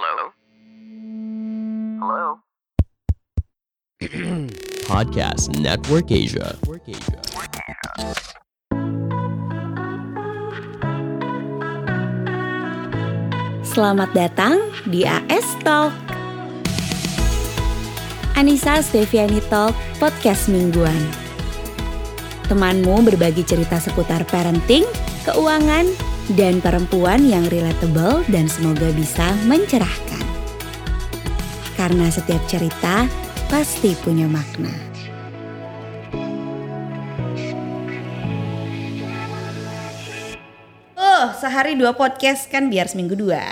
Hello? Hello? Podcast Network Asia. Selamat datang di AS Talk. Anissa Steviani Talk, podcast mingguan. Temanmu berbagi cerita seputar parenting, keuangan, dan perempuan yang relatable dan semoga bisa mencerahkan. Karena setiap cerita pasti punya makna. Oh, sehari dua podcast kan biar seminggu dua.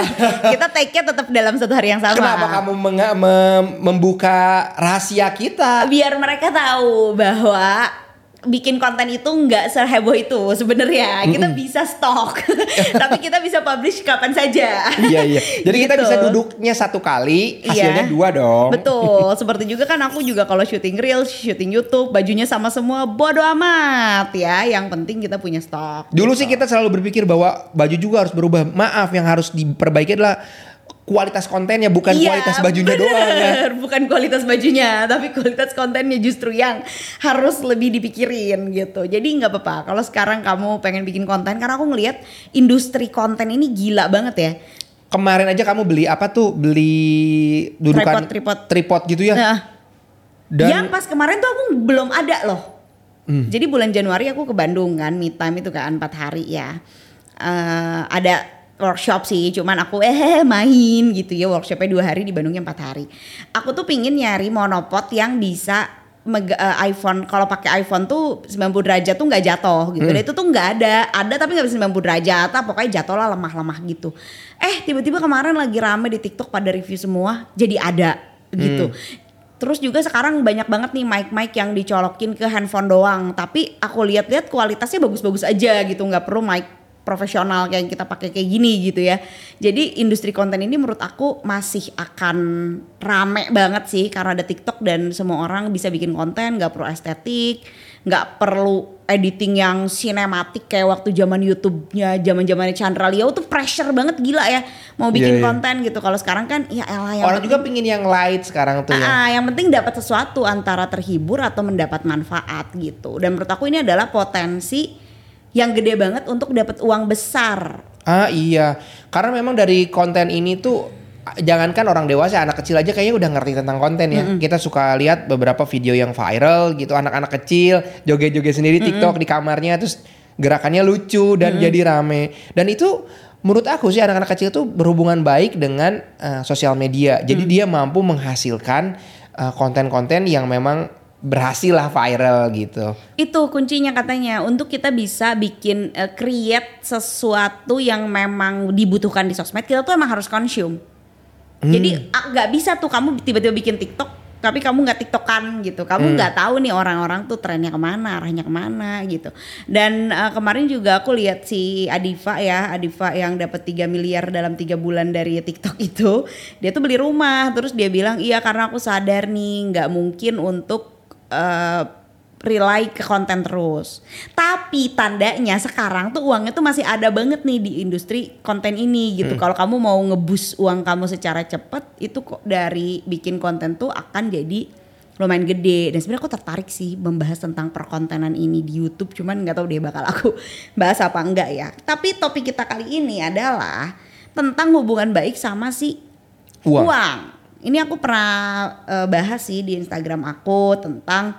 kita take-nya tetap dalam satu hari yang sama. Kenapa kamu mem- membuka rahasia kita? Biar mereka tahu bahwa bikin konten itu nggak seheboh itu sebenarnya. Kita bisa stok, tapi kita bisa publish kapan saja. Iya iya. Jadi kita Gitu. bisa duduknya satu kali, hasilnya Iya. dua dong. Betul, seperti juga kan aku juga kalau syuting reels, syuting YouTube, bajunya sama semua, bodo amat ya. Yang penting kita punya stok. Dulu sih kita selalu berpikir bahwa baju juga harus berubah. Maaf, yang harus diperbaiki adalah kualitas kontennya, bukan Iya, kualitas bajunya bener. doang ya. Bukan kualitas bajunya, tapi kualitas kontennya justru yang harus lebih dipikirin gitu. Jadi nggak apa-apa kalau sekarang kamu pengen bikin konten karena aku ngelihat industri konten ini gila banget ya. Kemarin aja kamu beli apa tuh? Beli dudukan Tripod, tripod gitu ya. Nah, Dan yang pas kemarin tuh aku belum ada loh. Jadi bulan Januari aku ke Bandung kan, me time itu kan 4 hari ya. Eh, ada workshop sih, cuman aku eh main gitu ya workshopnya dua hari di Bandungnya empat hari. Aku tuh pingin nyari monopod yang bisa meg- eh, iPhone kalau pakai iPhone tuh 90 derajat tuh nggak jatuh gitu. Dan itu tuh nggak ada, ada tapi nggak bisa 90 derajat, ah, pokoknya jatuh lah lemah-lemah gitu. Eh tiba-tiba kemarin lagi rame di TikTok pada review semua, jadi ada gitu. Terus juga sekarang banyak banget nih mic-mic yang dicolokin ke handphone doang. Tapi aku lihat-lihat kualitasnya bagus-bagus aja gitu, nggak perlu mic profesional kayak yang kita pakai kayak gini gitu ya. Jadi industri konten ini menurut aku masih akan rame banget sih karena ada TikTok dan semua orang bisa bikin konten, nggak perlu estetik, nggak perlu editing yang sinematik kayak waktu zaman YouTube-nya, zaman-zamannya Chandra Liao tuh pressure banget gila ya mau bikin Iya, iya. konten gitu. Kalau sekarang kan ya elah yang orang penting- juga pingin yang light sekarang tuh ya. Ah, yang penting dapat sesuatu antara terhibur atau mendapat manfaat gitu. Dan menurut aku ini adalah potensi yang gede banget untuk dapat uang besar. Ah iya, karena memang dari konten ini tuh jangankan orang dewasa, anak kecil aja kayaknya udah ngerti tentang konten ya. Kita suka lihat beberapa video yang viral gitu, anak-anak kecil joget-joget sendiri TikTok di kamarnya terus gerakannya lucu dan jadi rame. Dan itu menurut aku sih anak-anak kecil tuh berhubungan baik dengan eh, sosial media. Jadi dia mampu menghasilkan eh, konten-konten yang memang berhasil lah viral gitu. Itu kuncinya katanya untuk kita bisa bikin eh, create sesuatu yang memang dibutuhkan di sosmed. Kita tuh emang harus consume. Jadi ah, nggak bisa tuh kamu tiba-tiba bikin TikTok tapi kamu nggak tiktokan gitu kamu nggak tahu nih orang-orang tuh trennya ke mana arahnya ke mana gitu dan eh, kemarin juga aku lihat si Adifa ya Adifa yang dapat 3 miliar dalam tiga bulan dari TikTok itu dia tuh beli rumah terus dia bilang iya karena aku sadar nih nggak mungkin untuk eh, rely ke konten terus. Tapi tandanya sekarang tuh uangnya tuh masih ada banget nih di industri konten ini gitu. Kalau kamu mau ngebus uang kamu secara cepat itu kok dari bikin konten tuh akan jadi lumayan gede dan sebenarnya aku tertarik sih membahas tentang perkontenan ini di YouTube cuman nggak tahu deh bakal aku bahas apa enggak ya tapi topik kita kali ini adalah tentang hubungan baik sama si Uang. uang. Ini aku pernah eh, bahas sih di Instagram aku tentang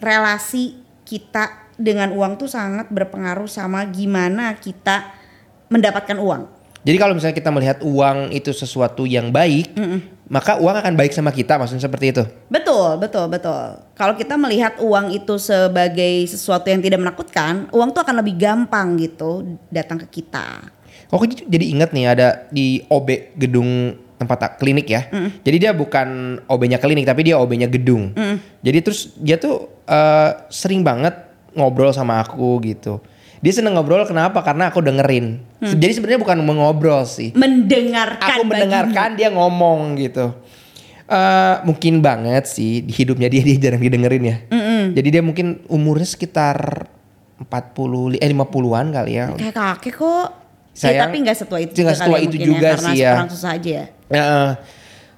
relasi kita dengan uang tuh sangat berpengaruh sama gimana kita mendapatkan uang. Jadi kalau misalnya kita melihat uang itu sesuatu yang baik, maka uang akan baik sama kita, maksudnya seperti itu. Betul, betul, betul. Kalau kita melihat uang itu sebagai sesuatu yang tidak menakutkan, uang tuh akan lebih gampang gitu datang ke kita. Aku jadi ingat nih ada di OB gedung tempat klinik ya. Jadi dia bukan OB-nya klinik tapi dia OB-nya gedung. Jadi terus dia tuh eh, sering banget ngobrol sama aku gitu. Dia seneng ngobrol kenapa? Karena aku dengerin. Jadi sebenarnya bukan mengobrol sih. Mendengarkan Aku bagimu. mendengarkan dia ngomong gitu. Eh mungkin banget sih di hidupnya dia dia jarang didengerin ya. Jadi dia mungkin umurnya sekitar 40 eh 50-an kali ya. Kayak kakek kok. Ya, sayang. tapi nggak setua itu juga setua ya itu mungkin juga ya, karena sih ya. orang susah aja ya. Ya, eh.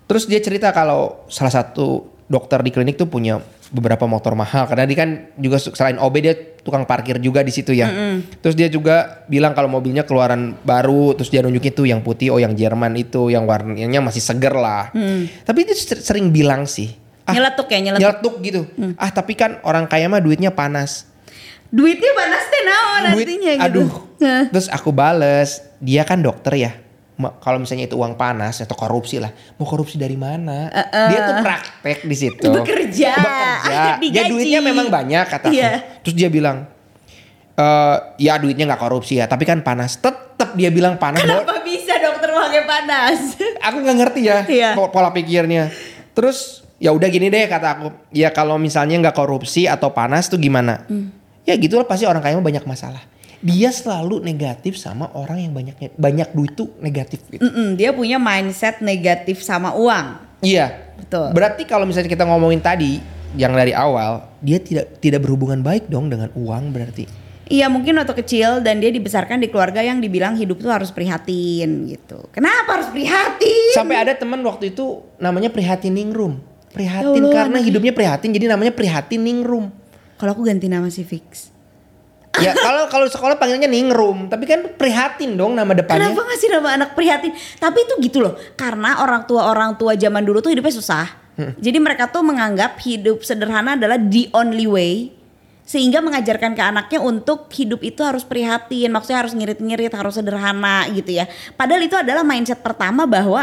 terus dia cerita kalau salah satu dokter di klinik tuh punya beberapa motor mahal karena dia kan juga selain OB dia tukang parkir juga di situ ya. Terus dia juga bilang kalau mobilnya keluaran baru terus dia nunjukin tuh yang putih oh yang Jerman itu yang warnanya masih seger lah. Tapi dia ser- sering bilang sih ah, Nyeletuk ya, nyeletuk. nyeletuk gitu. Ah tapi kan orang kaya mah duitnya panas. Duitnya panas deh naon Duit, artinya gitu. aduh. Nah. Terus aku bales, dia kan dokter ya. Kalau misalnya itu uang panas atau korupsi lah, mau korupsi dari mana? Dia tuh praktek di situ. Bekerja. Bekerja. Ya duitnya memang banyak kata. Iya. Terus dia bilang, eh ya duitnya nggak korupsi ya, tapi kan panas. Tetap dia bilang panas. bahwa- Kenapa bisa dokter pakai panas? aku nggak ngerti ya po- pola pikirnya. Terus ya udah gini deh kata aku. Ya kalau misalnya nggak korupsi atau panas tuh gimana? Hmm. Ya gitulah pasti orang kaya mah banyak masalah. Dia selalu negatif sama orang yang banyak banyak duit tuh negatif gitu. Mm-mm, dia punya mindset negatif sama uang. Iya. Betul. Berarti kalau misalnya kita ngomongin tadi yang dari awal, dia tidak tidak berhubungan baik dong dengan uang berarti. Iya mungkin waktu kecil dan dia dibesarkan di keluarga yang dibilang hidup tuh harus prihatin gitu. Kenapa harus prihatin? Sampai ada teman waktu itu namanya prihatin ningrum. Prihatin Ya Allah, karena hidupnya prihatin jadi namanya prihatin ningrum. Kalau aku ganti nama sih fix. Ya kalau kalau sekolah panggilnya ningrum, tapi kan prihatin dong nama depannya. Kenapa ngasih nama anak prihatin? Tapi itu gitu loh, karena orang tua orang tua zaman dulu tuh hidupnya susah. Hmm. Jadi mereka tuh menganggap hidup sederhana adalah the only way, sehingga mengajarkan ke anaknya untuk hidup itu harus prihatin, maksudnya harus ngirit-ngirit, harus sederhana gitu ya. Padahal itu adalah mindset pertama bahwa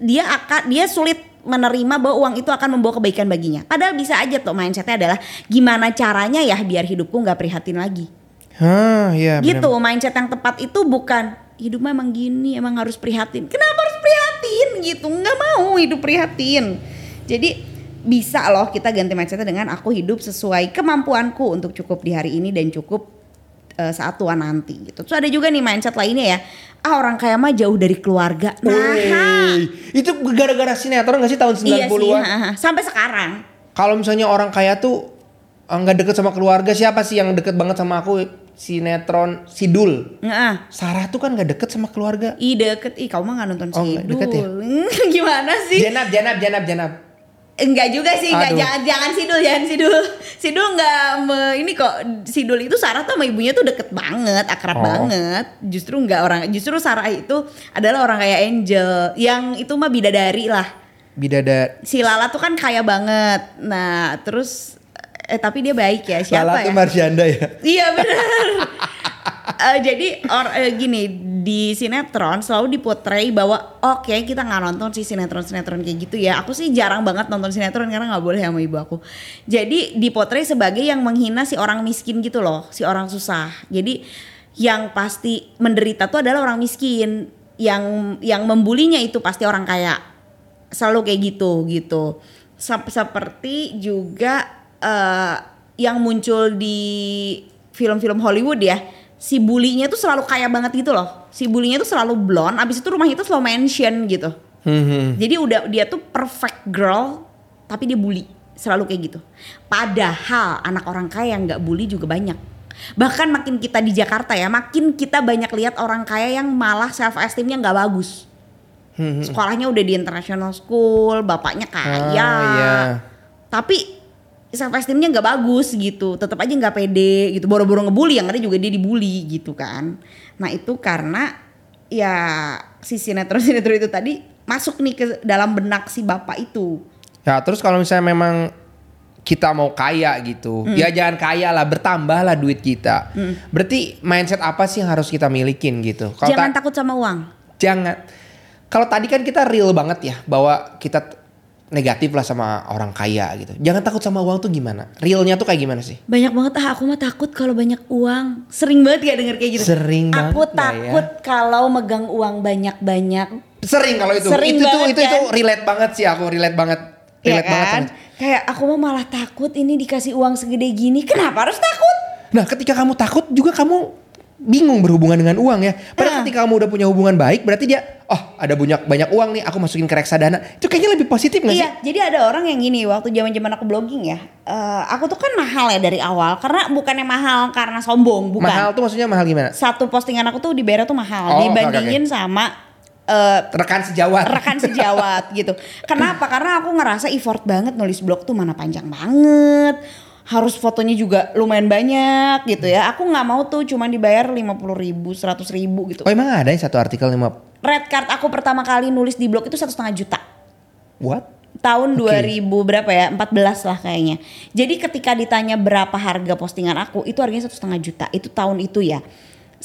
dia akan dia sulit menerima bahwa uang itu akan membawa kebaikan baginya. Padahal bisa aja tuh mindsetnya adalah gimana caranya ya biar hidupku nggak prihatin lagi? Hah, benar. gitu mindset yang tepat itu bukan hidup emang gini emang harus prihatin. Kenapa harus prihatin gitu? Nggak mau hidup prihatin. Jadi bisa loh kita ganti mindsetnya dengan aku hidup sesuai kemampuanku untuk cukup di hari ini dan cukup eh, saat tua nanti gitu. Terus ada juga nih mindset lainnya ya ah orang kaya mah jauh dari keluarga nah Wey, itu gara-gara sinetron gak sih tahun 90-an? iya sih ha-ha. sampai sekarang Kalau misalnya orang kaya tuh eh, nggak deket sama keluarga, siapa sih yang deket banget sama aku? Sinetron Sidul. Nah, Sarah tuh kan nggak deket sama keluarga. ih deket, ih kamu mah gak nonton Oh, Sidul. deket ya? Gimana sih? Janab, janab, janab, janab. Enggak juga sih, enggak Aduh. jangan jangan Sidul, jangan Sidul. Sidul enggak me- ini kok Sidul itu Sarah tuh sama ibunya tuh deket banget, akrab Oh. banget. Justru enggak orang justru Sarah itu adalah orang kayak Angel yang itu mah bidadari lah. Bidadari. Si Lala tuh kan kaya banget. Nah, terus eh tapi dia baik ya. Siapa Lala ya? tuh Marsyanda ya. Iya benar. Eh, jadi or, eh, gini di sinetron selalu dipotret bahwa oke kita nggak nonton sih sinetron-sinetron kayak gitu ya. Aku sih jarang banget nonton sinetron karena nggak boleh sama ibu aku. Jadi dipotret sebagai yang menghina si orang miskin gitu loh, si orang susah. Jadi yang pasti menderita tuh adalah orang miskin. Yang yang membulinya itu pasti orang kaya. Selalu kayak gitu gitu. Sep- seperti juga eh, yang muncul di film-film Hollywood ya si bulinya tuh selalu kaya banget gitu loh. Si bulinya tuh selalu blonde abis itu rumahnya tuh selalu mansion gitu. Hmm, jadi udah dia tuh perfect girl tapi dia bully selalu kayak gitu. Padahal anak orang kaya yang nggak bully juga banyak. Bahkan makin kita di Jakarta ya makin kita banyak lihat orang kaya yang malah self esteemnya nggak bagus. Sekolahnya udah di international school bapaknya kaya. Ah, iya. tapi self esteemnya nggak bagus gitu tetap aja nggak pede gitu boro-boro ngebully yang ada juga dia dibully gitu kan nah itu karena ya si sinetron sinetron itu tadi masuk nih ke dalam benak si bapak itu Ya terus kalau misalnya memang kita mau kaya gitu, Hmm. ya jangan kaya lah, bertambahlah duit kita. Berarti mindset apa sih yang harus kita milikin gitu? Kalau jangan ta- takut sama uang jangan. Kalau tadi kan kita real banget ya bahwa kita negatif lah sama orang kaya gitu. Jangan takut sama uang tuh gimana? Realnya tuh kayak gimana sih? banyak banget ah aku mah takut kalau banyak uang sering banget gak denger kayak gitu Sering aku banget nggak ya? takut kalau megang uang banyak-banyak Sering kalau itu. Sering itu tuh banget itu itu kan? relate banget sih aku relate banget. ya Relate banget. kan sama- kayak aku mah malah takut ini dikasih uang segede gini kenapa harus takut Nah, ketika kamu takut juga kamu bingung berhubungan dengan uang ya. Padahal Ah. ketika kamu udah punya hubungan baik, berarti dia, oh ada banyak banyak uang nih, aku masukin ke reksadana. Itu kayaknya lebih positif gak sih? Iya, jadi ada orang yang gini waktu zaman-zaman aku blogging ya. eh, aku tuh kan mahal ya dari awal karena bukannya mahal karena sombong, bukan. Mahal tuh maksudnya mahal gimana? Satu postingan aku tuh dibayar tuh mahal Oh, dibandingin sama eh, Rekan sejawat. rekan sejawat gitu. Kenapa? Karena aku ngerasa effort banget nulis blog tuh mana panjang banget. Harus fotonya juga lumayan banyak gitu ya. Aku nggak mau tuh cuma dibayar 50 ribu, 100 ribu gitu. Oh emang ada yang satu artikel lima Red card aku pertama kali nulis di blog itu satu setengah juta. what? Tahun Oke. 2000 berapa ya? 14 lah kayaknya. Jadi ketika ditanya berapa harga postingan aku, itu harganya satu setengah juta. Itu tahun itu ya.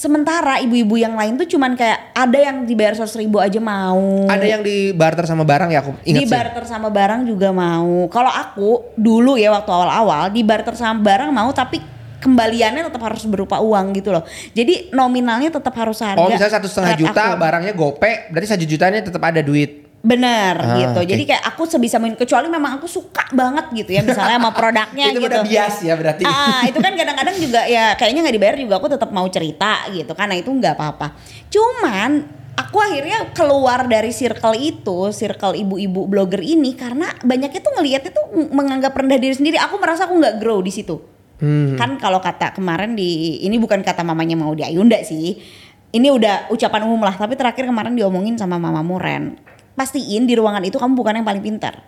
Sementara ibu-ibu yang lain tuh cuman kayak ada yang dibayar 100 ribu aja mau. Ada yang di barter sama barang ya aku ingat di sih. barter sama barang juga mau. Kalau aku dulu ya waktu awal-awal di barter sama barang mau tapi kembaliannya tetap harus berupa uang gitu loh. Jadi nominalnya tetap harus harga. Oh misalnya satu setengah juta aku. barangnya gope, berarti satu jutanya tetap ada duit. Bener Ah, gitu. oke. Jadi kayak aku sebisa mungkin kecuali memang aku suka banget gitu ya misalnya sama produknya Itu gitu. udah bias ya berarti. Ah, itu kan kadang-kadang juga ya kayaknya nggak dibayar juga aku tetap mau cerita gitu karena itu nggak apa-apa. Cuman aku akhirnya keluar dari circle itu, circle ibu-ibu blogger ini karena banyaknya tuh ngelihatnya tuh menganggap rendah diri sendiri. Aku merasa aku nggak grow di situ. Hmm. Kan kalau kata kemarin di ini bukan kata mamanya mau di Ayunda sih. Ini udah ucapan umum lah, tapi terakhir kemarin diomongin sama mamamu Ren. Pastiin di ruangan itu kamu bukan yang paling pintar.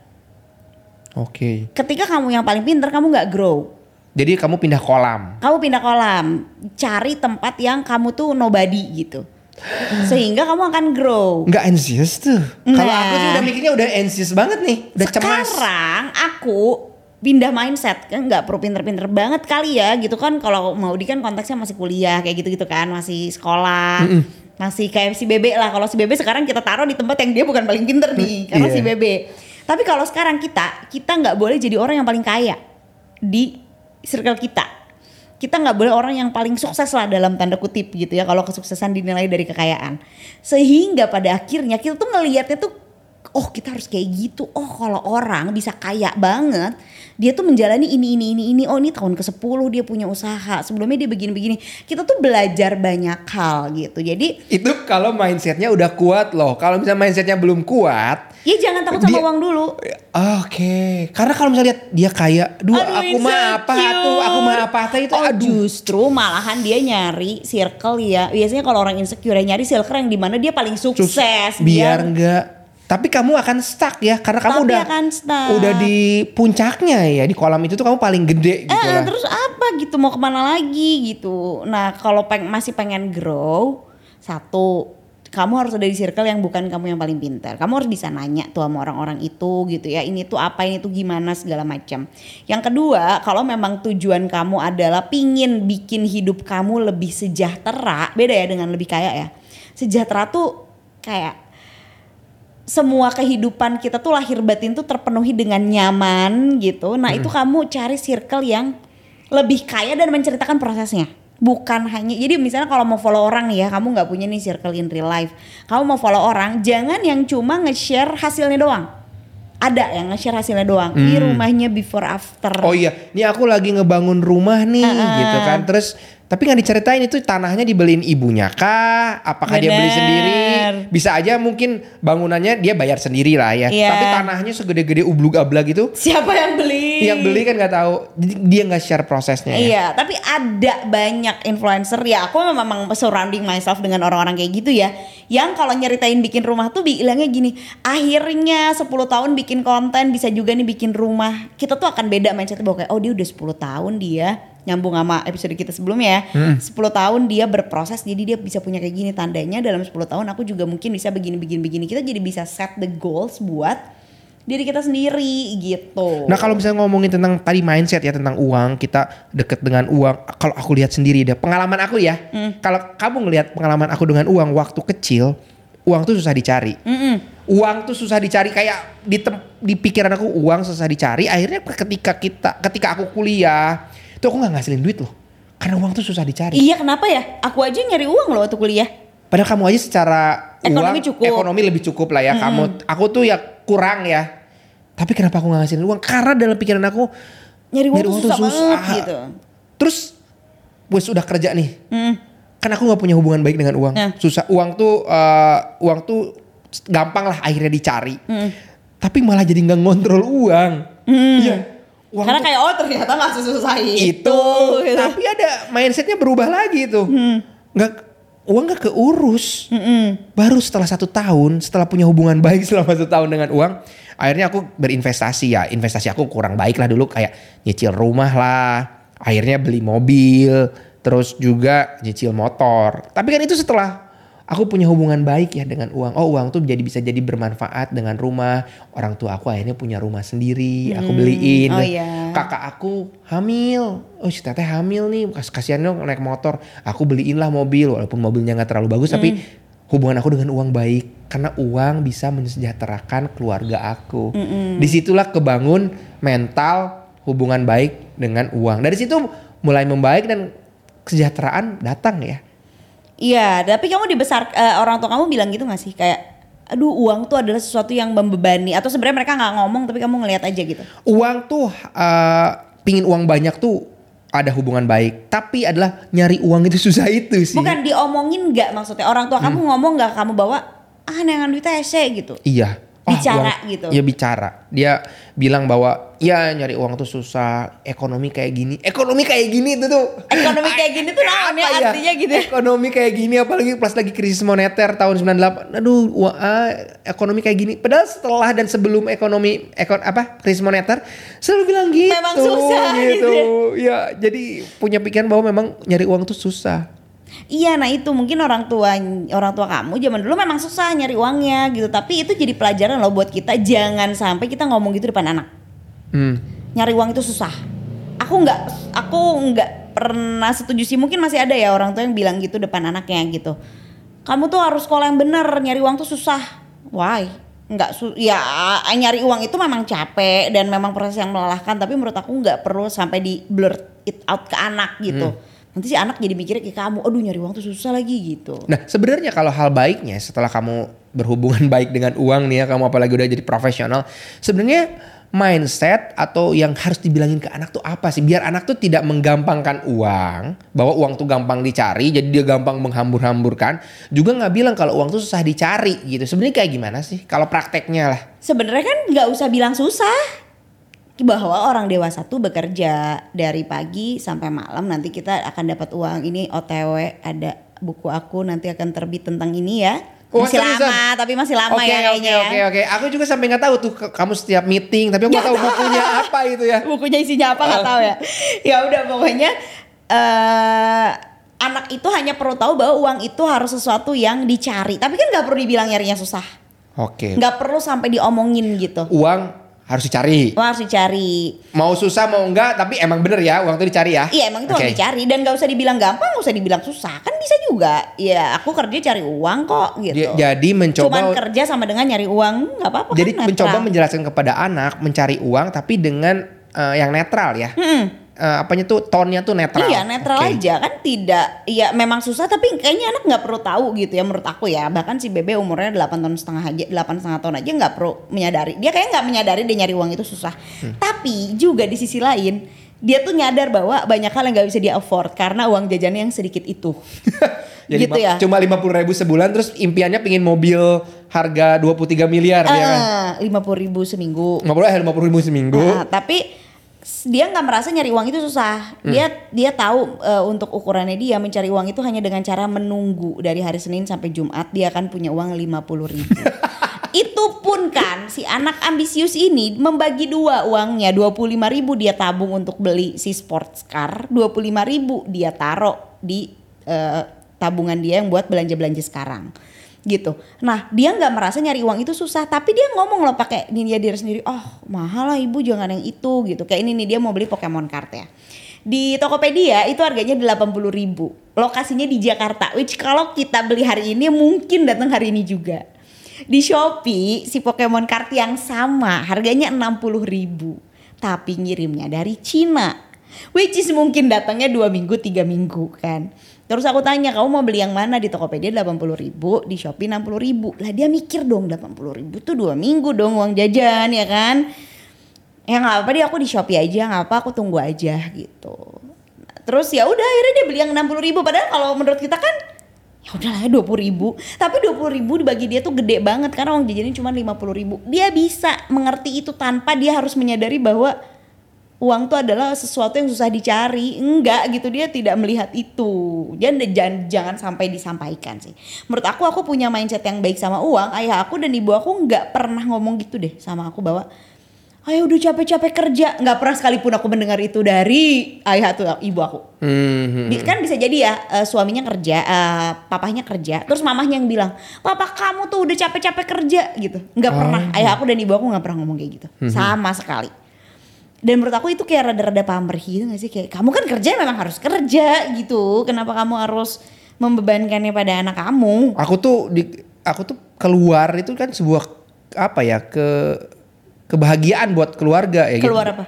Oke. Ketika kamu yang paling pintar, kamu nggak grow. Jadi kamu pindah kolam. Kamu pindah kolam, cari tempat yang kamu tuh nobody gitu. Sehingga kamu akan grow. Nggak anxious tuh. Kalau Nah. aku sih udah mikirnya udah anxious banget nih, udah cemas. Sekarang aku pindah mindset kan nggak perlu pinter-pinter banget kali ya gitu kan kalau mau di kan konteksnya masih kuliah kayak gitu-gitu kan masih sekolah masih kayak si Bebe lah. Kalau si Bebe sekarang kita taruh di tempat yang dia bukan paling pinter nih karena Iya. si Bebe. Tapi kalau sekarang kita kita nggak boleh jadi orang yang paling kaya di circle kita. Kita nggak boleh orang yang paling sukses lah dalam tanda kutip gitu ya kalau kesuksesan dinilai dari kekayaan. Sehingga pada akhirnya kita tuh ngelihatnya tuh oh kita harus kayak gitu oh kalau orang bisa kaya banget dia tuh menjalani ini ini ini ini oh ini tahun ke 10 dia punya usaha sebelumnya dia begini-begini kita tuh belajar banyak hal gitu jadi Itu kalau mindsetnya udah kuat loh. Kalau misalnya mindsetnya belum kuat, ya jangan takut sama Dia- uang dulu Oke, karena kalau misalnya lihat dia kaya, dua Aduh, aku mah apa tuh, aku mah apa tuh itu, Oh aduh. justru malahan dia nyari circle ya. Biasanya kalau orang insecure ya nyari circle yang di mana dia paling Sus- sukses. biar enggak. Tapi kamu akan stuck ya, karena kamu Tapi udah akan stuck. udah di puncaknya ya di kolam itu tuh kamu paling gede gitu Eh, lah. terus apa gitu mau ke mana lagi gitu. Nah kalau peng masih pengen grow satu kamu harus ada di circle yang bukan kamu yang paling pintar. Kamu harus bisa nanya tuh sama orang-orang itu gitu ya. Ini tuh apa, ini tuh gimana segala macam. Yang kedua, kalau memang tujuan kamu adalah pingin bikin hidup kamu lebih sejahtera, beda ya dengan lebih kaya ya. Sejahtera tuh kayak semua kehidupan kita tuh lahir batin tuh terpenuhi dengan nyaman gitu. Nah itu kamu cari circle yang lebih kaya dan menceritakan prosesnya. Bukan hanya, jadi misalnya kalau mau follow orang nih ya, kamu nggak punya nih circle in real life. Kamu mau follow orang, jangan yang cuma nge-share hasilnya doang. Ada yang nge-share hasilnya doang. Ini rumahnya before after. Oh iya, ini aku lagi ngebangun rumah nih Ah. gitu kan. Terus tapi nggak diceritain itu tanahnya dibeliin ibunya kah? Apakah dia beli Bener. sendiri? Bisa aja mungkin bangunannya dia bayar sendiri lah ya. Iya. Tapi tanahnya segede-gede ublug ablag gitu. Siapa yang beli? Yang beli kan nggak tahu. Jadi dia nggak share prosesnya. ya. Iya, tapi ada banyak influencer ya. Aku memang surrounding myself dengan orang-orang kayak gitu ya. Yang kalau nyeritain bikin rumah tuh bilangnya gini, akhirnya 10 tahun bikin konten bisa juga nih bikin rumah. Kita tuh akan beda mindsetnya bahwa kayak oh dia udah 10 tahun dia nyambung sama episode kita sebelumnya ya. 10 tahun dia berproses jadi dia bisa punya kayak gini tandanya dalam 10 tahun aku juga mungkin bisa begini begini begini. Kita jadi bisa set the goals buat diri kita sendiri gitu. Nah kalau misalnya ngomongin tentang tadi mindset ya tentang uang, kita deket dengan uang. Kalau aku lihat sendiri deh, pengalaman aku ya. Hmm. Kalau kamu ngelihat pengalaman aku dengan uang waktu kecil, uang tuh susah dicari. Uang tuh susah dicari kayak di di pikiran aku uang susah dicari. Akhirnya ketika kita ketika aku kuliah, itu aku nggak ngasilin duit loh. Karena uang tuh susah dicari. Iya kenapa ya? Aku aja nyari uang loh waktu kuliah. Padahal kamu aja secara Ekonomi uang, cukup. ekonomi lebih cukup lah ya. Kamu, aku tuh ya kurang ya. Tapi kenapa aku nggak ngasilin uang? Karena dalam pikiran aku Nyari uang Nyari tuh uang tuh susah, susah. banget gitu. Terus wes udah kerja nih. Hmm. kan aku nggak punya hubungan baik dengan uang. Nah. Susah uang tuh eh, uang tuh gampang lah akhirnya dicari. Tapi malah jadi nggak ngontrol uang. Iya. Uang Karena tuh kayak oh ternyata nggak sesusah itu. itu, gitu. tapi ada mindsetnya berubah lagi tuh. Nggak uang nggak keurus. Baru setelah satu tahun, setelah punya hubungan baik selama satu tahun dengan uang, akhirnya aku berinvestasi ya. Investasi aku kurang baik lah dulu kayak nyicil rumah lah. Akhirnya beli mobil, terus juga nyicil motor. Tapi kan itu setelah aku punya hubungan baik ya dengan uang. Oh uang tuh jadi bisa jadi bermanfaat dengan rumah. Orang tua aku akhirnya punya rumah sendiri, aku beliin. Oh iya. Kakak aku hamil. Oh si teteh hamil nih, kas kasihan dong naik motor. Aku beliin lah mobil, walaupun mobilnya nggak terlalu bagus, tapi hubungan aku dengan uang baik. Karena uang bisa mensejahterakan keluarga aku. Di situlah kebangun mental hubungan baik dengan uang. Dari situ mulai membaik dan kesejahteraan datang ya. Iya, tapi kamu dibesar eh, orang tua kamu bilang gitu gak sih kayak aduh uang tuh adalah sesuatu yang membebani atau sebenarnya mereka nggak ngomong tapi kamu ngelihat aja gitu. Uang tuh eh, pingin uang banyak tuh ada hubungan baik, tapi adalah nyari uang itu susah itu sih. Bukan diomongin nggak maksudnya orang tua kamu ngomong nggak kamu bawa ah nengan duitnya ese gitu. Iya. Bicara uang- gitu. Iya bicara. Dia bilang bahwa ya nyari uang tuh susah, ekonomi kayak gini. Ekonomi kayak gini itu tuh. Ekonomi kayak gini tuh naon ya Apa artinya gitu ya? Ekonomi kayak gini apalagi pas lagi krisis moneter tahun 98. Aduh, wah, ah, ekonomi kayak gini. Padahal setelah dan sebelum ekonomi ekon apa? krisis moneter selalu bilang gitu. Memang susah gitu Ya, jadi punya pikiran bahwa memang nyari uang tuh susah. Iya, nah itu mungkin orang tua orang tua kamu zaman dulu memang susah nyari uangnya gitu. Tapi itu jadi pelajaran loh buat kita jangan sampai kita ngomong gitu depan anak. Hmm. Nyari uang itu susah. Aku nggak aku nggak pernah setuju sih. Mungkin masih ada ya orang tua yang bilang gitu depan anaknya gitu. Kamu tuh harus sekolah yang bener, nyari uang tuh susah. Why? Nggak su ya nyari uang itu memang capek dan memang proses yang melelahkan. Tapi menurut aku nggak perlu sampai di blur it out ke anak gitu. Nanti si anak jadi mikirnya kayak kamu, aduh nyari uang tuh susah lagi gitu. Nah sebenarnya kalau hal baiknya setelah kamu berhubungan baik dengan uang nih ya kamu apalagi udah jadi profesional sebenarnya mindset atau yang harus dibilangin ke anak tuh apa sih? Biar anak tuh tidak menggampangkan uang bahwa uang tuh gampang dicari jadi dia gampang menghambur-hamburkan juga nggak bilang kalau uang tuh susah dicari gitu. Sebenarnya kayak gimana sih? Kalau prakteknya lah. Sebenarnya kan nggak usah bilang susah bahwa orang dewasa tuh bekerja dari pagi sampai malam. Nanti kita akan dapat uang. Ini OTW ada buku aku nanti akan terbit tentang ini ya. Oh, masih lama tapi masih lama Oke ya oke kayaknya oke ya. oke aku juga sampai nggak tahu tuh kamu setiap meeting tapi aku nggak tahu. bukunya apa itu ya. Bukunya isinya apa nggak tahu ya. Ya udah pokoknya eh anak itu hanya perlu tahu bahwa uang itu harus sesuatu yang dicari. Tapi kan nggak perlu dibilang nyarinya susah. Oke. Nggak perlu sampai diomongin gitu. Uang harus dicari uang harus dicari mau susah mau enggak tapi emang bener ya uang tuh dicari ya Iya emang itu Oke. harus dicari dan gak usah dibilang gampang, gak usah dibilang susah kan bisa juga. Ya aku kerja cari uang kok gitu. Dia- jadi mencoba Cuman kerja sama dengan nyari uang nggak apa-apa. jadi kan, mencoba netral. menjelaskan kepada anak mencari uang tapi dengan eh, yang netral ya Mm-mm. Eh, apanya tuh tone-nya tuh netral Iya netral Oke. aja kan tidak. Iya memang susah tapi kayaknya anak nggak perlu tahu gitu ya menurut aku ya. Bahkan si Bebe umurnya 8 tahun setengah aja, 8 setengah tahun aja nggak perlu menyadari. Dia kayak nggak menyadari dia nyari uang itu susah. Hmm. Tapi juga di sisi lain dia tuh nyadar bahwa banyak hal yang nggak bisa dia afford karena uang jajannya yang sedikit itu. Jadi gitu ya. cuma 50 ribu sebulan terus impiannya pingin mobil harga 23 miliar ya kan lima puluh ribu seminggu. nggak boleh 50 ribu seminggu Nah, tapi dia nggak merasa nyari uang itu susah. Dia dia tahu eh, untuk ukurannya dia mencari uang itu hanya dengan cara menunggu dari hari Senin sampai Jumat dia akan punya uang 50 ribu. itu pun kan si anak ambisius ini membagi dua uangnya 25 ribu dia tabung untuk beli si sports car 25 ribu dia taruh di eh, tabungan dia yang buat belanja-belanja sekarang gitu. Nah dia nggak merasa nyari uang itu susah, tapi dia ngomong loh pakai ini dia diri sendiri. Oh mahal lah ibu jangan yang itu gitu. Kayak ini nih dia mau beli Pokemon card ya. Di Tokopedia itu harganya 80 ribu. Lokasinya di Jakarta. Which kalau kita beli hari ini mungkin datang hari ini juga. Di Shopee si Pokemon card yang sama harganya 60 ribu. Tapi ngirimnya dari Cina. Which is mungkin datangnya dua minggu tiga minggu kan. Terus aku tanya kamu mau beli yang mana di Tokopedia 80 ribu, di Shopee 60 ribu. Lah dia mikir dong 80 ribu tuh dua minggu dong uang jajan ya kan. Ya nggak apa-apa deh aku di Shopee aja nggak apa aku tunggu aja gitu. terus ya udah akhirnya dia beli yang 60 ribu padahal kalau menurut kita kan ya udahlah dua puluh ribu tapi dua puluh ribu dibagi dia tuh gede banget karena uang jajannya cuma lima puluh ribu dia bisa mengerti itu tanpa dia harus menyadari bahwa uang tuh adalah sesuatu yang susah dicari. Enggak gitu dia tidak melihat itu. Dia jangan jangan sampai disampaikan sih. Menurut aku aku punya mindset yang baik sama uang. Ayah aku dan ibu aku nggak pernah ngomong gitu deh sama aku bahwa Ayo udah capek-capek kerja. Nggak pernah sekalipun aku mendengar itu dari ayah atau ibu aku. Hmm. Bi- kan bisa jadi ya eh, suaminya kerja, eh, papahnya kerja, terus mamahnya yang bilang, papa kamu tuh udah capek-capek kerja gitu. Nggak pernah, ayah aku dan ibu aku nggak pernah ngomong kayak gitu, sama sekali. Dan menurut aku itu kayak rada-rada pamrih gitu gak sih? Kayak kamu kan kerja memang harus kerja gitu. Kenapa kamu harus membebankannya pada anak kamu? Aku tuh di aku tuh keluar itu kan sebuah apa ya ke kebahagiaan buat keluarga ya Keluar gitu. apa?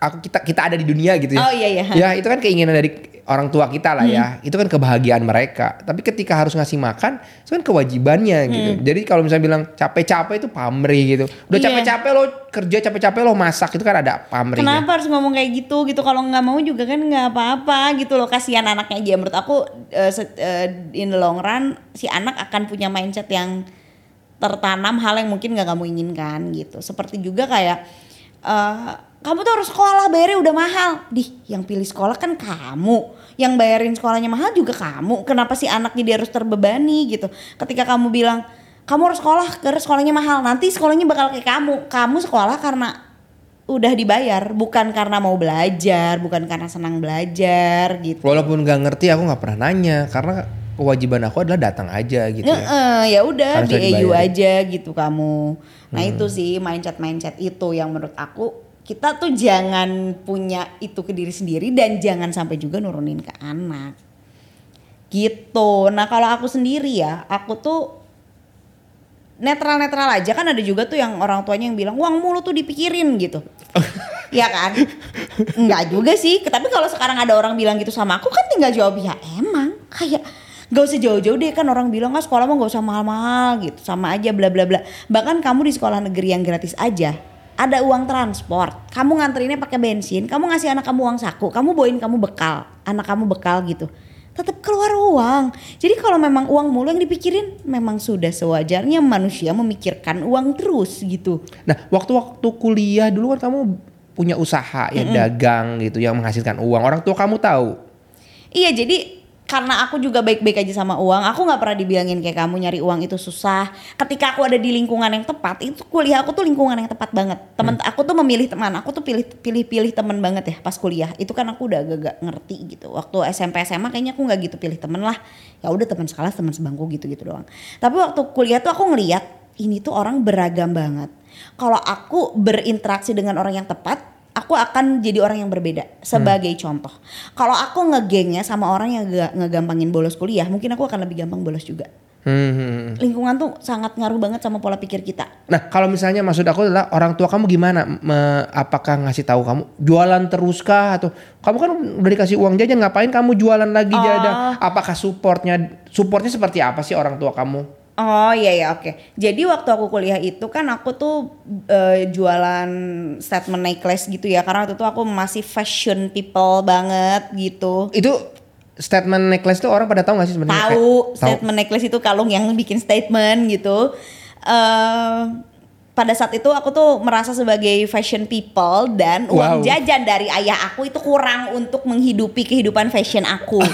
Aku kita kita ada di dunia gitu ya. Oh, iya, iya. Ya itu kan keinginan dari orang tua kita lah ya. Itu kan kebahagiaan mereka. Tapi ketika harus ngasih makan, itu kan kewajibannya gitu. Jadi kalau misalnya bilang capek-capek itu pamrih gitu. Udah Iya. capek-capek lo kerja, capek-capek lo masak itu kan ada pamrihnya. Kenapa harus ngomong kayak gitu gitu? Kalau nggak mau juga kan nggak apa-apa gitu loh. Kasihan anaknya aja. Menurut aku se- eh, in the long run si anak akan punya mindset yang tertanam hal yang mungkin nggak kamu inginkan gitu. Seperti juga kayak eh, kamu tuh harus sekolah bayarnya udah mahal. Dih, yang pilih sekolah kan kamu. Yang bayarin sekolahnya mahal juga kamu. Kenapa si anak jadi harus terbebani gitu? Ketika kamu bilang kamu harus sekolah karena sekolahnya mahal. Nanti sekolahnya bakal kayak kamu. Kamu sekolah karena udah dibayar bukan karena mau belajar bukan karena senang belajar gitu Walaupun nggak ngerti aku nggak pernah nanya karena kewajiban aku adalah datang aja gitu ya. Heeh, ya udah di EU aja gitu kamu nah Hmm. itu sih mindset mindset itu yang menurut aku kita tuh jangan punya itu ke diri sendiri dan jangan sampai juga nurunin ke anak. Gitu. Nah kalau aku sendiri ya aku tuh netral-netral aja. Kan ada juga tuh yang orang tuanya yang bilang uang mulu tuh dipikirin gitu. Iya kan? Enggak juga sih. Tapi kalau sekarang ada orang bilang gitu sama aku kan tinggal jawab ya emang. Kayak gak usah jauh-jauh deh. Kan orang bilang ah sekolah mah gak usah mahal-mahal gitu. Sama aja bla bla bla bahkan kamu di sekolah negeri yang gratis aja ada uang transport kamu nganterinnya pakai bensin kamu ngasih anak kamu uang saku kamu bawain kamu bekal anak kamu bekal gitu tetap keluar uang. Jadi kalau memang uang mulu yang dipikirin, memang sudah sewajarnya manusia memikirkan uang terus gitu. Nah, waktu-waktu kuliah dulu kan kamu punya usaha ya dagang gitu yang menghasilkan uang. Orang tua kamu tahu. Iya jadi karena aku juga baik-baik aja sama uang, aku nggak pernah dibilangin kayak kamu nyari uang itu susah. Ketika aku ada di lingkungan yang tepat, itu kuliah aku tuh lingkungan yang tepat banget. Temen aku tuh memilih teman, aku tuh pilih pilih pilih teman banget ya pas kuliah. Itu kan aku udah agak ngerti gitu. Waktu SMP SMA kayaknya aku nggak gitu pilih temen lah. Ya udah teman sekelas, teman sebangku gitu-gitu doang. Tapi waktu kuliah tuh aku ngeliat ini tuh orang beragam banget. Kalau aku berinteraksi dengan orang yang tepat, aku akan jadi orang yang berbeda. Sebagai contoh, kalau aku ngegengnya sama orang yang gak ngegampangin bolos kuliah, mungkin aku akan lebih gampang bolos juga. Hmm, hmm, hmm. Lingkungan tuh sangat ngaruh banget sama pola pikir kita. Nah, kalau misalnya maksud aku adalah orang tua kamu gimana? Me- apakah ngasih tahu kamu jualan terus kah atau kamu kan udah dikasih uang jajan ngapain kamu jualan lagi Oh. jajan? Apakah supportnya supportnya seperti apa sih orang tua kamu? Oh iya ya oke. Jadi waktu aku kuliah itu kan aku tuh eh, jualan statement necklace gitu ya karena waktu itu aku masih fashion people banget gitu. Itu statement necklace tuh orang pada tahu gak sih sebenarnya? tahu statement necklace itu kalung yang bikin statement gitu. eh pada saat itu aku tuh merasa sebagai fashion people dan uang Wow. jajan dari ayah aku itu kurang untuk menghidupi kehidupan fashion aku.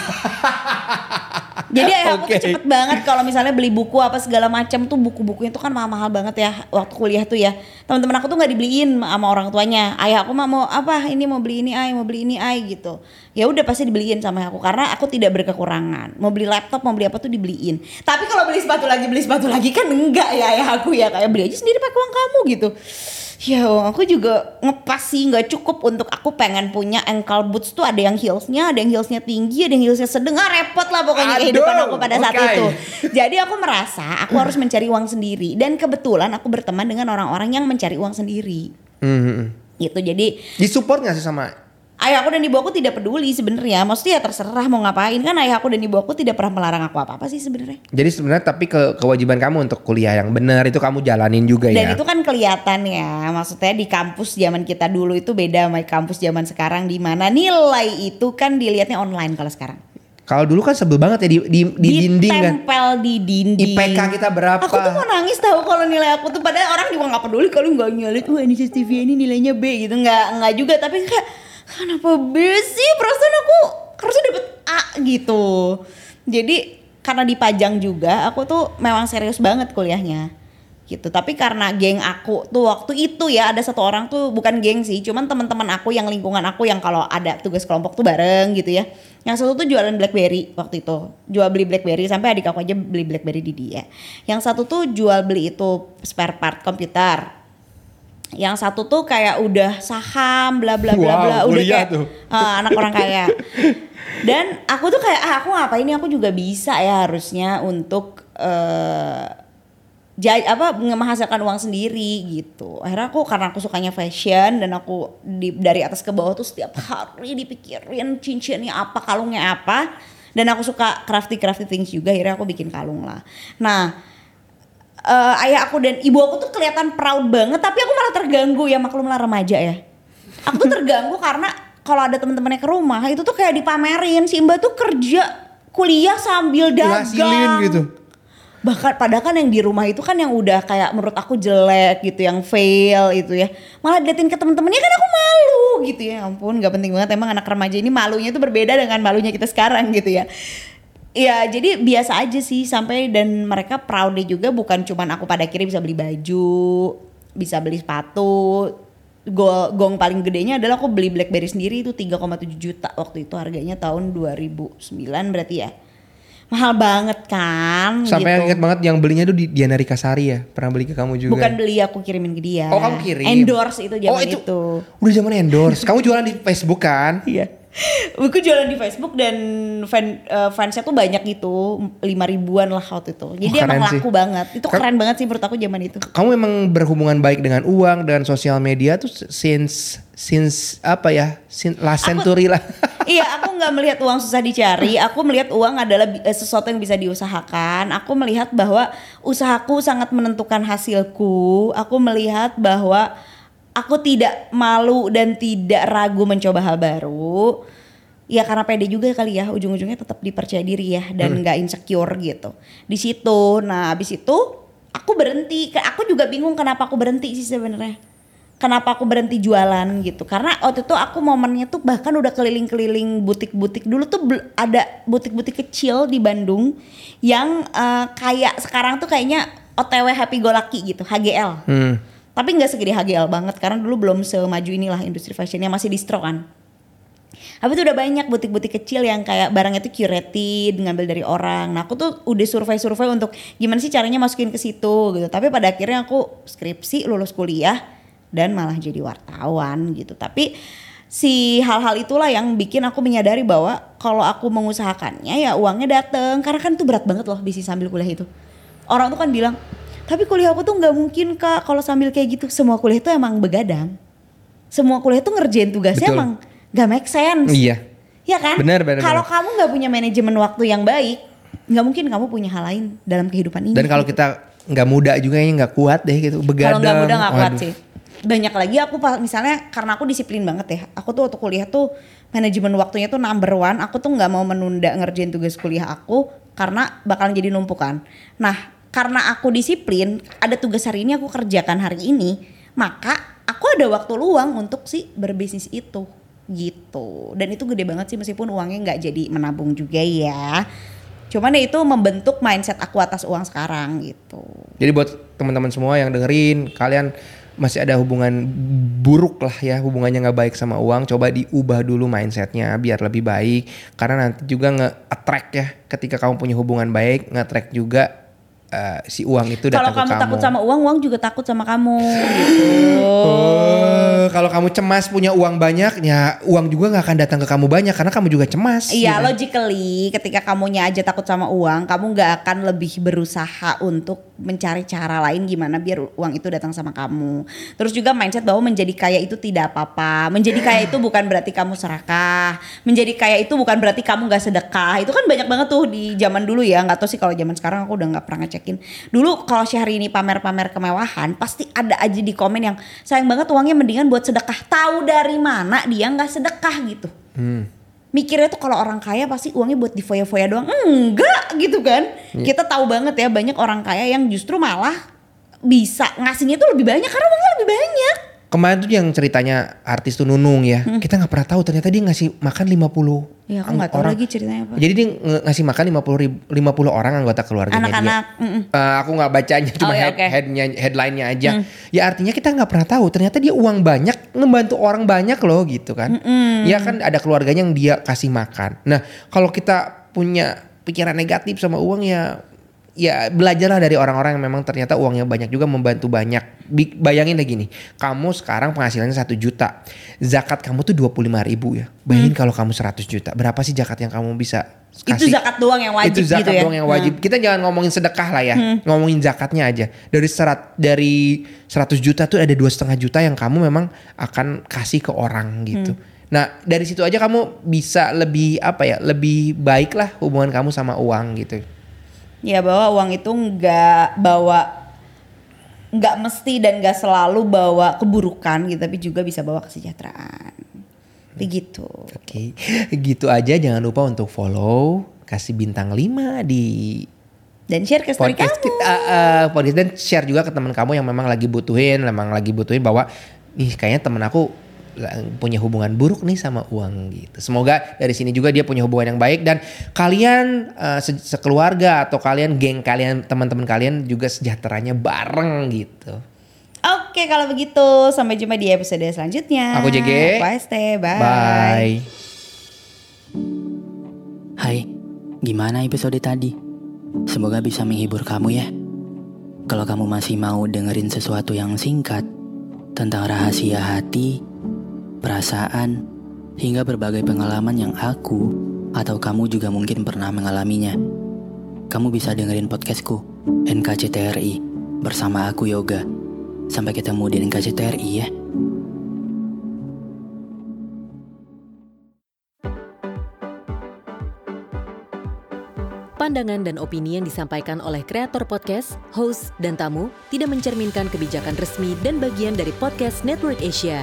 Jadi ayah aku tuh cepet banget kalau misalnya beli buku apa segala macam tuh buku-bukunya tuh kan mahal-mahal banget ya waktu kuliah tuh ya. Teman-teman aku tuh nggak dibeliin sama orang tuanya. Ayah aku mah mau apa ini mau beli ini ay mau beli ini ay gitu. Ya udah pasti dibeliin sama aku karena aku tidak berkekurangan. Mau beli laptop mau beli apa tuh dibeliin. Tapi kalau beli sepatu lagi beli sepatu lagi kan enggak ya ayah aku ya kayak beli aja sendiri pakai uang kamu gitu. Ya aku juga ngepas sih nggak cukup untuk aku pengen punya ankle boots tuh ada yang heelsnya, ada yang heelsnya tinggi, ada yang heelsnya sedang, ah repot lah pokoknya Aduh, kehidupan aku pada saat oke. itu. Jadi aku merasa aku harus mencari uang sendiri dan kebetulan aku berteman dengan orang-orang yang mencari uang sendiri. Hmm, hmm, hmm. Gitu. Jadi Disupport gak sih sama ayah aku dan ibu aku tidak peduli sebenarnya. Maksudnya ya terserah mau ngapain kan ayah aku dan ibu aku tidak pernah melarang aku apa-apa sih sebenarnya. Jadi sebenarnya tapi ke kewajiban kamu untuk kuliah yang benar itu kamu jalanin juga Dan ya. itu kan kelihatan ya, maksudnya di kampus zaman kita dulu itu beda sama kampus zaman sekarang di mana nilai itu kan dilihatnya online kalau sekarang. Kalau dulu kan sebel banget ya di di, di dinding kan. Ditempel di dinding. IPK kita berapa? Aku tuh mau nangis tahu kalau nilai aku tuh padahal orang juga nggak peduli kalau nggak nyalin wah ini TV ini nilainya B gitu nggak nggak juga tapi kayak kenapa B sih? Perasaan aku harusnya dapet A gitu. Jadi karena dipajang juga aku tuh memang serius banget kuliahnya. Gitu. Tapi karena geng aku tuh waktu itu ya ada satu orang tuh bukan geng sih cuman teman-teman aku yang lingkungan aku yang kalau ada tugas kelompok tuh bareng gitu ya. Yang satu tuh jualan BlackBerry waktu itu. Jual beli BlackBerry sampai adik aku aja beli BlackBerry di dia. Yang satu tuh jual beli itu spare part komputer yang satu tuh kayak udah saham bla bla bla Wow, bla udah kayak tuh. eh, anak orang kaya dan aku tuh kayak ah aku ngapain ini aku juga bisa ya harusnya untuk eh ja- apa menghasilkan uang sendiri gitu. Akhirnya aku karena aku sukanya fashion dan aku di, dari atas ke bawah tuh setiap hari dipikirin cincinnya apa, kalungnya apa. Dan aku suka crafty crafty things juga. Akhirnya aku bikin kalung lah. Nah, eh, ayah aku dan ibu aku tuh kelihatan proud banget, tapi aku malah terganggu ya maklumlah remaja ya. Aku tuh terganggu karena kalau ada teman-temannya ke rumah itu tuh kayak dipamerin. Si Mbak tuh kerja kuliah sambil dagang. gitu. bahkan padahal kan yang di rumah itu kan yang udah kayak menurut aku jelek gitu yang fail itu ya. Malah diliatin ke temen-temennya kan aku malu gitu ya. Ampun nggak penting banget. Emang anak remaja ini malunya itu berbeda dengan malunya kita sekarang gitu ya Ya jadi biasa aja sih sampai dan mereka proudnya juga bukan cuman aku pada akhirnya bisa beli baju, bisa beli sepatu. Gol, gong paling gedenya adalah aku beli BlackBerry sendiri itu 3,7 juta waktu itu harganya tahun 2009 berarti ya. Mahal banget kan Sampai gitu. inget banget yang belinya tuh di Diana Rikasari ya. Pernah beli ke kamu juga. Bukan beli aku kirimin ke dia. Oh, kamu kirim. Endorse itu zaman Oh, itu- itu. Udah zaman endorse. kamu jualan di Facebook kan? Iya. Aku jualan di Facebook dan fan eh, fansnya tuh banyak gitu, lima ribuan lah waktu itu. Jadi Oh, emang sih. laku banget. Itu Kan- keren banget sih menurut aku zaman itu. Kamu memang berhubungan baik dengan uang dan sosial media tuh since since apa ya? Since last Aku- century lah. iya, aku nggak melihat uang susah dicari. Aku melihat uang adalah eh, sesuatu yang bisa diusahakan. Aku melihat bahwa usahaku sangat menentukan hasilku. Aku melihat bahwa aku tidak malu dan tidak ragu mencoba hal baru. Ya karena pede juga kali ya, ujung-ujungnya tetap dipercaya diri ya dan nggak insecure gitu. Di situ, nah abis itu aku berhenti. Aku juga bingung kenapa aku berhenti sih sebenarnya kenapa aku berhenti jualan gitu karena waktu itu aku momennya tuh bahkan udah keliling-keliling butik-butik dulu tuh ada butik-butik kecil di Bandung yang eh, kayak sekarang tuh kayaknya OTW Happy Go Lucky gitu HGL Hmm. Tapi nggak segede HGL banget karena dulu belum semaju inilah industri fashionnya masih distro kan tapi itu udah banyak butik-butik kecil yang kayak barangnya tuh curated, ngambil dari orang. Nah aku tuh udah survei-survei untuk gimana sih caranya masukin ke situ gitu. Tapi pada akhirnya aku skripsi, lulus kuliah dan malah jadi wartawan gitu. Tapi si hal-hal itulah yang bikin aku menyadari bahwa kalau aku mengusahakannya ya uangnya dateng. Karena kan itu berat banget loh bisnis sambil kuliah itu. Orang tuh kan bilang, tapi kuliah aku tuh nggak mungkin kak kalau sambil kayak gitu. Semua kuliah itu emang begadang. Semua kuliah tuh ngerjain tugasnya Betul. emang gak make sense. Iya. Ya kan? Benar, benar, Kalau kamu nggak punya manajemen waktu yang baik, nggak mungkin kamu punya hal lain dalam kehidupan ini. Dan kalau gitu. kita nggak muda juga kayaknya nggak kuat deh gitu. Begadang. kalau nggak mudah nggak kuat Waduh. sih. Banyak lagi aku misalnya karena aku disiplin banget ya. Aku tuh waktu kuliah tuh manajemen waktunya tuh number one. Aku tuh nggak mau menunda ngerjain tugas kuliah aku karena bakalan jadi numpukan. Nah karena aku disiplin, ada tugas hari ini aku kerjakan hari ini, maka aku ada waktu luang untuk si berbisnis itu gitu. Dan itu gede banget sih meskipun uangnya nggak jadi menabung juga ya. Cuman ya itu membentuk mindset aku atas uang sekarang gitu. Jadi buat teman-teman semua yang dengerin, kalian masih ada hubungan buruk lah ya, hubungannya nggak baik sama uang, coba diubah dulu mindsetnya biar lebih baik. Karena nanti juga nge-attract ya, ketika kamu punya hubungan baik, nge-attract juga eh, si uang itu Kalau datang ke kamu kamu. takut sama uang, uang juga takut sama kamu gitu. eh, kalau kamu cemas punya uang banyak, ya uang juga nggak akan datang ke kamu banyak karena kamu juga cemas. Iya, ya kan? logically ketika kamunya aja takut sama uang, kamu nggak akan lebih berusaha untuk mencari cara lain gimana biar uang itu datang sama kamu. Terus juga mindset bahwa menjadi kaya itu tidak apa-apa. Menjadi kaya itu bukan berarti kamu serakah. Menjadi kaya itu bukan berarti kamu nggak sedekah. Itu kan banyak banget tuh di zaman dulu ya. Nggak tahu sih kalau zaman sekarang aku udah nggak pernah ngecekin. Dulu kalau Syahrini pamer-pamer kemewahan, pasti ada aja di komen yang sayang banget uangnya mendingan buat sedekah. Tahu dari mana dia nggak sedekah gitu mikirnya tuh kalau orang kaya pasti uangnya buat di foya-foya doang. Enggak gitu kan. Kita tahu banget ya banyak orang kaya yang justru malah bisa ngasihnya tuh lebih banyak karena uangnya lebih banyak. Kemarin tuh yang ceritanya artis tuh Nunung ya. Kita nggak pernah tahu ternyata dia ngasih makan 50 Hmm. Ya aku nggak tahu orang. lagi ceritanya apa. Jadi dia ngasih makan 50 ribu, 50 orang anggota keluarganya Anak-anak, dia. mm-mm. Eh, aku nggak bacanya cuma Oh, ya, head. Hmm. headnya headline-nya aja. Ya artinya kita nggak pernah tahu ternyata dia uang banyak ngebantu orang banyak loh gitu kan. Ya kan ada keluarganya yang dia kasih makan. Nah kalau kita punya pikiran negatif sama uang ya ya belajarlah dari orang-orang yang memang ternyata uangnya banyak juga membantu banyak. Bayangin deh gini, kamu sekarang penghasilannya satu juta, zakat kamu tuh 25 ribu ya. Bayangin kalau kamu 100 juta, berapa sih zakat yang kamu bisa Hmm. Itu kasih? zakat doang yang wajib itu zakat gitu ya. doang yang wajib. Kita jangan ngomongin sedekah lah ya, ngomongin zakatnya aja. Dari serat dari 100 juta tuh ada dua setengah juta yang kamu memang akan kasih ke orang gitu. Nah dari situ aja kamu bisa lebih apa ya, lebih baik lah hubungan kamu sama uang gitu. Ya bahwa uang itu nggak bawa nggak mesti dan nggak selalu bawa keburukan gitu tapi juga bisa bawa kesejahteraan. Begitu. Oke, gitu aja. Jangan lupa untuk follow, kasih bintang 5 di Dan share ke story podcast kamu. kita, eh, podcast dan share juga ke teman kamu yang memang lagi butuhin, memang lagi butuhin bahwa nih kayaknya temen aku punya hubungan buruk nih sama uang gitu. Semoga dari sini juga dia punya hubungan yang baik dan kalian se- sekeluarga atau kalian geng kalian teman-teman kalian juga sejahteranya bareng gitu. Oke kalau begitu sampai jumpa di episode selanjutnya. Aku JG. Aku ST. Bye. Bye. Hai, gimana episode tadi? Semoga bisa menghibur kamu ya. Kalau kamu masih mau dengerin sesuatu yang singkat tentang rahasia hati, perasaan, hingga berbagai pengalaman yang aku atau kamu juga mungkin pernah mengalaminya. Kamu bisa dengerin podcastku, NKCTRI, bersama aku Yoga. Sampai ketemu di NKCTRI ya. Pandangan dan opini yang disampaikan oleh kreator podcast, host, dan tamu tidak mencerminkan kebijakan resmi dan bagian dari podcast Network Asia.